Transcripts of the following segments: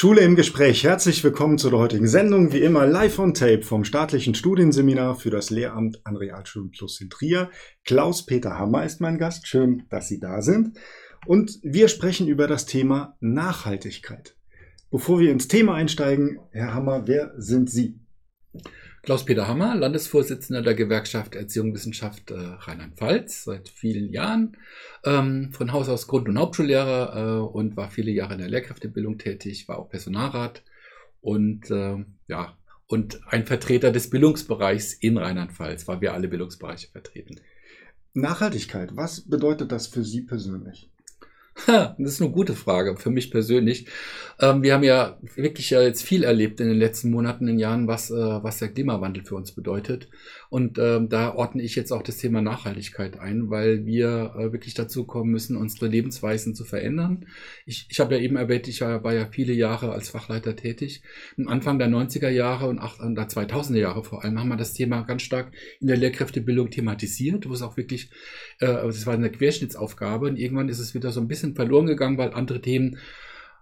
Schule im Gespräch. Herzlich willkommen zu der heutigen Sendung. Wie immer live on tape vom staatlichen Studienseminar für das Lehramt an Realschulen Plus in Trier. Klaus-Peter Hammer ist mein Gast. Schön, dass Sie da sind. Und wir sprechen über das Thema Nachhaltigkeit. Bevor wir ins Thema einsteigen, Herr Hammer, wer sind Sie? Klaus-Peter Hammer, Landesvorsitzender der Gewerkschaft Erziehung Wissenschaft äh, Rheinland-Pfalz seit vielen Jahren. Ähm, von Haus aus Grund- und Hauptschullehrer äh, und war viele Jahre in der Lehrkräftebildung tätig, war auch Personalrat und äh, ja, und ein Vertreter des Bildungsbereichs in Rheinland-Pfalz, weil wir alle Bildungsbereiche vertreten. Nachhaltigkeit, was bedeutet das für Sie persönlich? Das ist eine gute Frage für mich persönlich. Ähm, wir haben ja wirklich jetzt viel erlebt in den letzten Monaten, in Jahren, was, äh, was der Klimawandel für uns bedeutet. Und ähm, da ordne ich jetzt auch das Thema Nachhaltigkeit ein, weil wir äh, wirklich dazu kommen müssen, unsere Lebensweisen zu verändern. Ich, ich habe ja eben erwähnt, ich war, ja viele Jahre als Fachleiter tätig. Am Anfang der 90er Jahre und ach, der 2000er Jahre vor allem haben wir das Thema ganz stark in der Lehrkräftebildung thematisiert, wo es auch wirklich, äh, das war eine Querschnittsaufgabe und irgendwann ist es wieder so ein bisschen verloren gegangen, weil andere Themen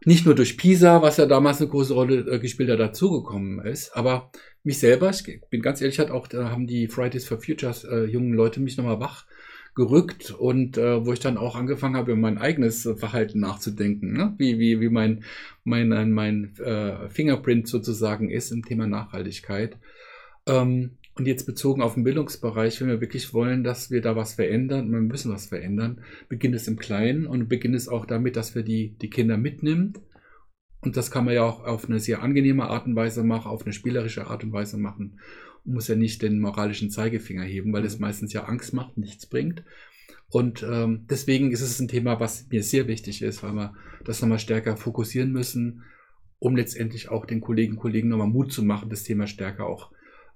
nicht nur durch PISA, was ja damals eine große Rolle äh, gespielt hat, dazugekommen ist, aber mich selber, ich bin ganz ehrlich, hat auch, da haben die Fridays for Futures äh, jungen Leute mich nochmal wach gerückt und äh, wo ich dann auch angefangen habe, über mein eigenes Verhalten nachzudenken, ne? wie, wie, wie mein, mein, mein äh, Fingerprint sozusagen ist im Thema Nachhaltigkeit. Ähm, und jetzt bezogen auf den Bildungsbereich, wenn wir wirklich wollen, dass wir da was verändern, wir müssen was verändern, beginnt es im Kleinen und beginnt es auch damit, dass wir die, die Kinder mitnimmt. Und das kann man ja auch auf eine sehr angenehme Art und Weise machen, auf eine spielerische Art und Weise machen. Man muss ja nicht den moralischen Zeigefinger heben, weil das mhm. meistens ja Angst macht, nichts bringt. Und ähm, deswegen ist es ein Thema, was mir sehr wichtig ist, weil wir das nochmal stärker fokussieren müssen, um letztendlich auch den Kolleginnen und Kollegen nochmal Mut zu machen, das Thema stärker auch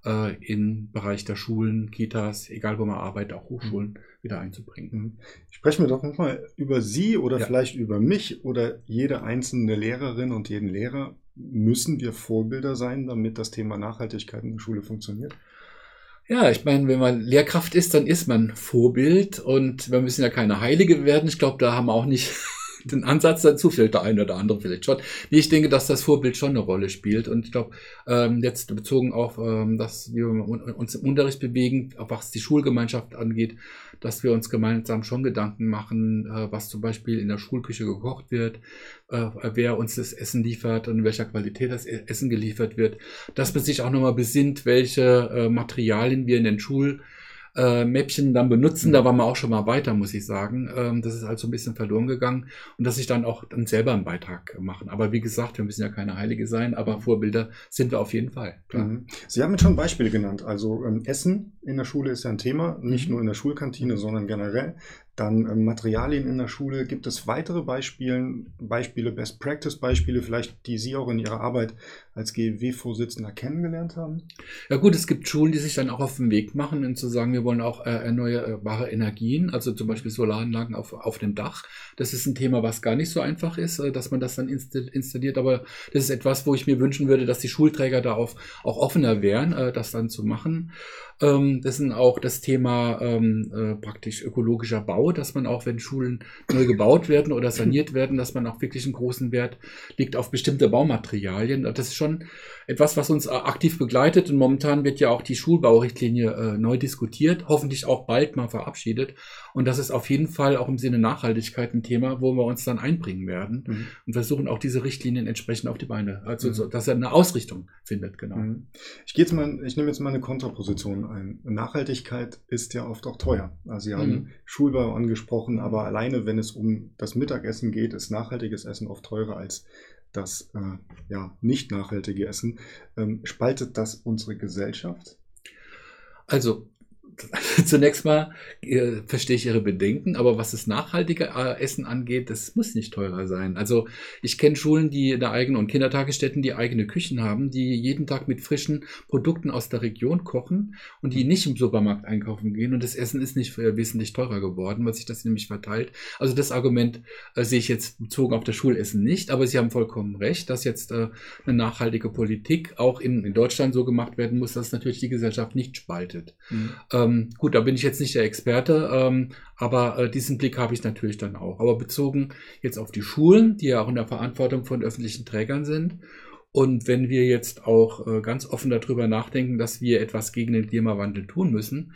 äh, im Bereich der Schulen, Kitas, egal wo man arbeitet, auch Hochschulen mhm. wieder einzubringen. Mhm. Sprechen wir doch nochmal über Sie oder ja. vielleicht über mich oder jede einzelne Lehrerin und jeden Lehrer. Müssen wir Vorbilder sein, damit das Thema Nachhaltigkeit in der Schule funktioniert? Ja, ich meine, wenn man Lehrkraft ist, dann ist man Vorbild und wir müssen ja keine Heilige werden. Ich glaube, da haben wir auch nicht den Ansatz dazu, vielleicht der eine oder andere vielleicht schon. Nee, ich denke, dass das Vorbild schon eine Rolle spielt. Und ich glaube, ähm, jetzt bezogen auf, ähm, dass wir uns im Unterricht bewegen, was die Schulgemeinschaft angeht, dass wir uns gemeinsam schon Gedanken machen, äh, was zum Beispiel in der Schulküche gekocht wird, äh, wer uns das Essen liefert und in welcher Qualität das e-, Essen geliefert wird, dass man sich auch nochmal besinnt, welche äh, Materialien wir in den Schul äh, Mäppchen dann benutzen. Da waren wir auch schon mal weiter, muss ich sagen. Ähm, das ist halt so ein bisschen verloren gegangen und dass ich dann auch dann selber einen Beitrag machen. Aber wie gesagt, wir müssen ja keine Heilige sein, aber Vorbilder sind wir auf jeden Fall. Mhm. Sie haben jetzt schon Beispiele genannt. Also ähm, Essen in der Schule ist ja ein Thema, nicht mhm. nur in der Schulkantine, sondern generell. Dann ähm, Materialien in der Schule. Gibt es weitere Beispiele, Beispiele, Best-Practice-Beispiele, vielleicht, die Sie auch in Ihrer Arbeit als GEW-Vorsitzender kennengelernt haben? Ja gut, es gibt Schulen, die sich dann auch auf den Weg machen und zu sagen, wir wollen auch äh, erneuerbare Energien, also zum Beispiel Solaranlagen auf, auf dem Dach. Das ist ein Thema, was gar nicht so einfach ist, äh, dass man das dann installiert, aber das ist etwas, wo ich mir wünschen würde, dass die Schulträger darauf auch offener wären, äh, das dann zu machen. Ähm, das ist auch das Thema ähm, äh, praktisch ökologischer Bau, dass man auch, wenn Schulen neu gebaut werden oder saniert werden, dass man auch wirklich einen großen Wert legt auf bestimmte Baumaterialien. Das ist schon etwas, was uns äh, aktiv begleitet und momentan wird ja auch die Schulbaurichtlinie äh, neu diskutiert, hoffentlich auch bald mal verabschiedet. Und das ist auf jeden Fall auch im Sinne Nachhaltigkeit ein Thema, wo wir uns dann einbringen werden mhm. und versuchen auch diese Richtlinien entsprechend auf die Beine, also mhm. so, dass er eine Ausrichtung findet, genau. Mhm. Ich gehe jetzt mal, ich nehme jetzt mal eine Kontraposition ein. Nachhaltigkeit ist ja oft auch teuer. Also Sie haben mhm. Schulbau angesprochen, aber alleine, wenn es um das Mittagessen geht, ist nachhaltiges Essen oft teurer als das äh, ja, nicht nachhaltige Essen. Ähm, spaltet das unsere Gesellschaft? Also zunächst mal äh, verstehe ich Ihre Bedenken, aber was das nachhaltige äh, Essen angeht, das muss nicht teurer sein. Also ich kenne Schulen, die eine eigene und Kindertagesstätten, die eigene Küchen haben, die jeden Tag mit frischen Produkten aus der Region kochen und die nicht im Supermarkt einkaufen gehen und das Essen ist nicht äh, wesentlich teurer geworden, weil sich das nämlich verteilt. Also das Argument äh, sehe ich jetzt bezogen auf das Schulessen nicht, aber Sie haben vollkommen recht, dass jetzt äh, eine nachhaltige Politik auch in, in Deutschland so gemacht werden muss, dass natürlich die Gesellschaft nicht spaltet. Mhm. Ähm, Gut, da bin ich jetzt nicht der Experte, ähm, aber äh, diesen Blick habe ich natürlich dann auch. Aber bezogen jetzt auf die Schulen, die ja auch in der Verantwortung von öffentlichen Trägern sind. Und wenn wir jetzt auch äh, ganz offen darüber nachdenken, dass wir etwas gegen den Klimawandel tun müssen,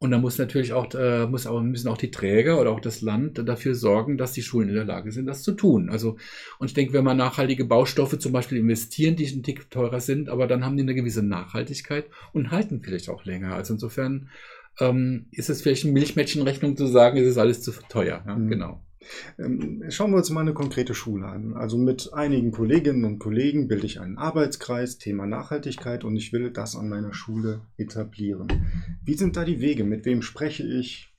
und da muss natürlich auch, äh, muss auch, müssen auch die Träger oder auch das Land dafür sorgen, dass die Schulen in der Lage sind, das zu tun. Also, und ich denke, wenn man nachhaltige Baustoffe zum Beispiel investieren, die ein Tick teurer sind, aber dann haben die eine gewisse Nachhaltigkeit und halten vielleicht auch länger. Also insofern ähm, ist es vielleicht eine Milchmädchenrechnung zu sagen, es ist alles zu teuer. Ja, mhm. Genau. Ähm, schauen wir uns mal eine konkrete Schule an. Also mit einigen Kolleginnen und Kollegen bilde ich einen Arbeitskreis, Thema Nachhaltigkeit und ich will das an meiner Schule etablieren. Wie sind da die Wege? Mit wem spreche ich?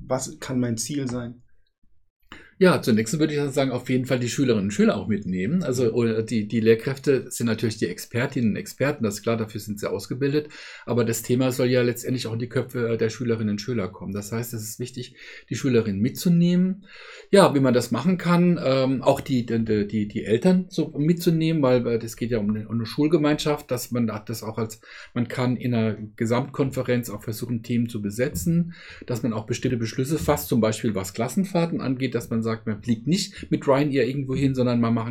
Was kann mein Ziel sein? Ja, zunächst würde ich sagen, auf jeden Fall die Schülerinnen und Schüler auch mitnehmen. Also die, die Lehrkräfte sind natürlich die Expertinnen und Experten, das ist klar, dafür sind sie ausgebildet. Aber das Thema soll ja letztendlich auch in die Köpfe der Schülerinnen und Schüler kommen. Das heißt, es ist wichtig, die Schülerinnen mitzunehmen. Ja, wie man das machen kann, ähm, auch die, die, die, die Eltern so mitzunehmen, weil das geht ja um eine, um eine Schulgemeinschaft, dass man das auch als, man kann in einer Gesamtkonferenz auch versuchen, Themen zu besetzen, dass man auch bestimmte Beschlüsse fasst, zum Beispiel was Klassenfahrten angeht, dass man sagt, sagt, man fliegt nicht mit Ryanair irgendwo hin, sondern man macht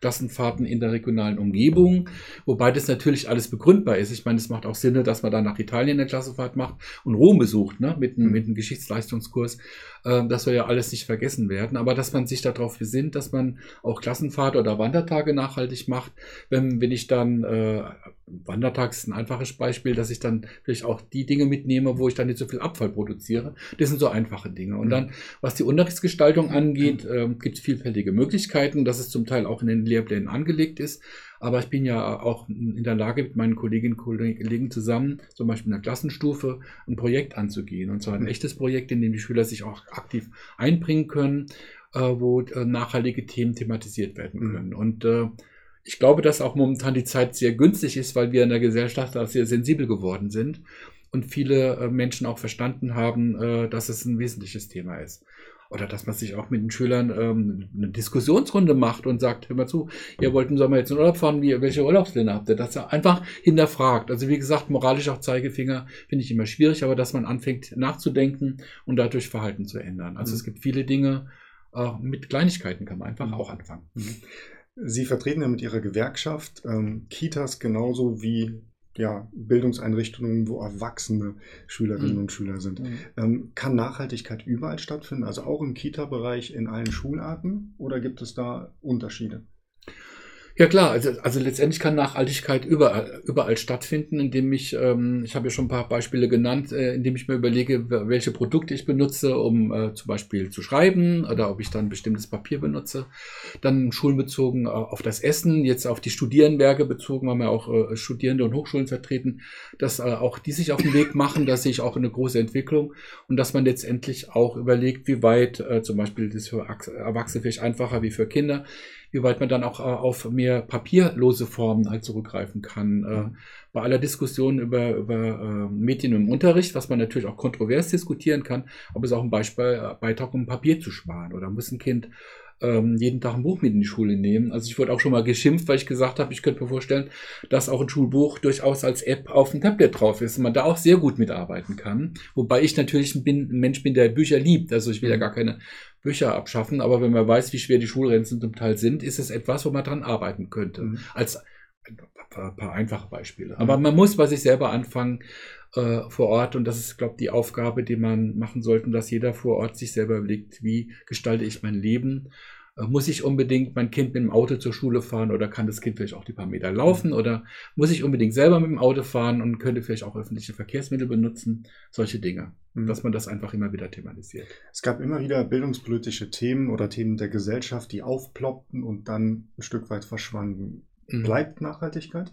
Klassenfahrten in der regionalen Umgebung, wobei das natürlich alles begründbar ist. Ich meine, es macht auch Sinn, dass man dann nach Italien eine Klassenfahrt macht und Rom besucht, ne, mit, einem, mit einem Geschichtsleistungskurs. Ähm, das soll ja alles nicht vergessen werden, aber dass man sich darauf besinnt, dass man auch Klassenfahrt oder Wandertage nachhaltig macht. Wenn, wenn ich dann, äh, Wandertag ist ein einfaches Beispiel, dass ich dann vielleicht auch die Dinge mitnehme, wo ich dann nicht so viel Abfall produziere. Das sind so einfache Dinge. Und mhm. dann, was die Unterrichtsgestaltung angeht, äh, gibt es vielfältige Möglichkeiten, dass es zum Teil auch in den Lehrplänen angelegt ist. Aber ich bin ja auch in der Lage, mit meinen Kolleginnen und Kollegen zusammen, zum Beispiel in der Klassenstufe, ein Projekt anzugehen. Und zwar ein mhm. echtes Projekt, in dem die Schüler sich auch aktiv einbringen können, äh, wo äh, nachhaltige Themen thematisiert werden mhm. können. Mhm. Und äh, ich glaube, dass auch momentan die Zeit sehr günstig ist, weil wir in der Gesellschaft auch sehr sensibel geworden sind und viele Menschen auch verstanden haben, dass es ein wesentliches Thema ist. Oder dass man sich auch mit den Schülern ähm, eine Diskussionsrunde macht und sagt, hör mal zu, ihr wollt im Sommer jetzt in Urlaub fahren, wie, welche Urlaubspläne habt ihr? Dass er einfach hinterfragt. Also wie gesagt, moralisch auch Zeigefinger finde ich immer schwierig, aber dass man anfängt nachzudenken und dadurch Verhalten zu ändern. Also mhm. es gibt viele Dinge, äh, mit Kleinigkeiten kann man einfach mhm. auch anfangen. Mhm. Sie vertreten ja mit Ihrer Gewerkschaft ähm, Kitas genauso wie ja, Bildungseinrichtungen, wo erwachsene Schülerinnen mhm. und Schüler sind. Mhm. Ähm, kann Nachhaltigkeit überall stattfinden, also auch im Kita-Bereich in allen Schularten, oder gibt es da Unterschiede? Ja klar, also, also letztendlich kann Nachhaltigkeit überall, überall stattfinden, indem ich, ähm, ich habe ja schon ein paar Beispiele genannt, äh, indem ich mir überlege, welche Produkte ich benutze, um äh, zum Beispiel zu schreiben oder ob ich dann bestimmtes Papier benutze. Dann schulenbezogen äh, auf das Essen, jetzt auf die Studierendenwerke bezogen, haben wir auch äh, Studierende und Hochschulen vertreten, dass äh, auch die sich auf den Weg machen, da sehe ich auch eine große Entwicklung und dass man letztendlich auch überlegt, wie weit äh, zum Beispiel das für Erwachsene vielleicht einfacher wie für Kinder, wie weit man dann auch äh, auf mehr papierlose Formen halt zurückgreifen kann. Äh, bei aller Diskussion über, über äh, Medien im Unterricht, was man natürlich auch kontrovers diskutieren kann, ob es auch ein Beispiel, äh, Beitrag, um Papier zu sparen oder muss ein Kind ähm, jeden Tag ein Buch mit in die Schule nehmen. Also ich wurde auch schon mal geschimpft, weil ich gesagt habe, ich könnte mir vorstellen, dass auch ein Schulbuch durchaus als App auf dem Tablet drauf ist und man da auch sehr gut mitarbeiten kann. Wobei ich natürlich ein, bin, ein Mensch bin, der Bücher liebt. Also ich will ja mhm. gar keine Bücher abschaffen, aber wenn man weiß, wie schwer die Schulrenzen zum Teil sind, ist es etwas, wo man dran arbeiten könnte. Mhm. Als ein paar, paar einfache Beispiele. Mhm. Aber man muss bei sich selber anfangen äh, vor Ort und das ist, glaube ich, die Aufgabe, die man machen sollte, dass jeder vor Ort sich selber überlegt, wie gestalte ich mein Leben äh, muss ich unbedingt mein Kind mit dem Auto zur Schule fahren oder kann das Kind vielleicht auch die paar Meter laufen oder muss ich unbedingt selber mit dem Auto fahren und könnte vielleicht auch öffentliche Verkehrsmittel benutzen? Solche Dinge, mhm. dass man das einfach immer wieder thematisiert. Es gab immer wieder bildungspolitische Themen oder Themen der Gesellschaft, die aufploppten und dann ein Stück weit verschwanden. Mhm. Bleibt Nachhaltigkeit?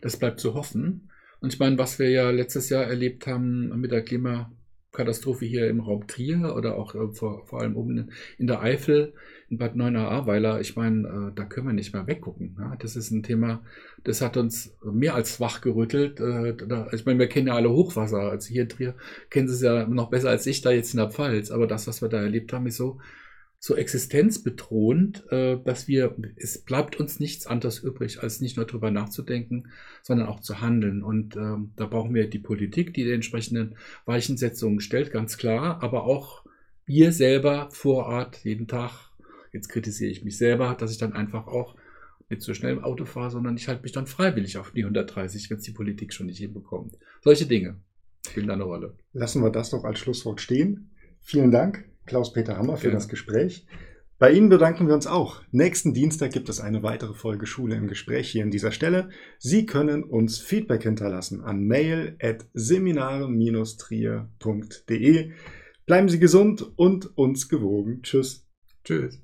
Das bleibt zu hoffen. Und ich meine, was wir ja letztes Jahr erlebt haben mit der Klima- Katastrophe hier im Raum Trier oder auch äh, vor, vor allem oben in der Eifel, in Bad Neuenahr-Ahrweiler. Ich meine, äh, da können wir nicht mehr weggucken. Ja? Das ist ein Thema, das hat uns mehr als wach gerüttelt. Äh, da, ich meine, wir kennen ja alle Hochwasser. Also hier in Trier kennen Sie es ja noch besser als ich da jetzt in der Pfalz. Aber das, was wir da erlebt haben, ist so, so existenzbedrohend, äh, dass wir, es bleibt uns nichts anderes übrig, als nicht nur darüber nachzudenken, sondern auch zu handeln. Und ähm, da brauchen wir die Politik, die die entsprechenden Weichensetzungen stellt, ganz klar, aber auch wir selber vor Ort jeden Tag. Jetzt kritisiere ich mich selber, dass ich dann einfach auch nicht so schnell im Auto fahre, sondern ich halte mich dann freiwillig auf die 130, wenn es die Politik schon nicht hinbekommt. Solche Dinge spielen da eine Rolle. Lassen wir das doch als Schlusswort stehen. Vielen Dank, Klaus-Peter Hammer, für ja. das Gespräch. Bei Ihnen bedanken wir uns auch. Nächsten Dienstag gibt es eine weitere Folge Schule im Gespräch hier an dieser Stelle. Sie können uns Feedback hinterlassen an mail at seminare-trier.de. Bleiben Sie gesund und uns gewogen. Tschüss. Tschüss.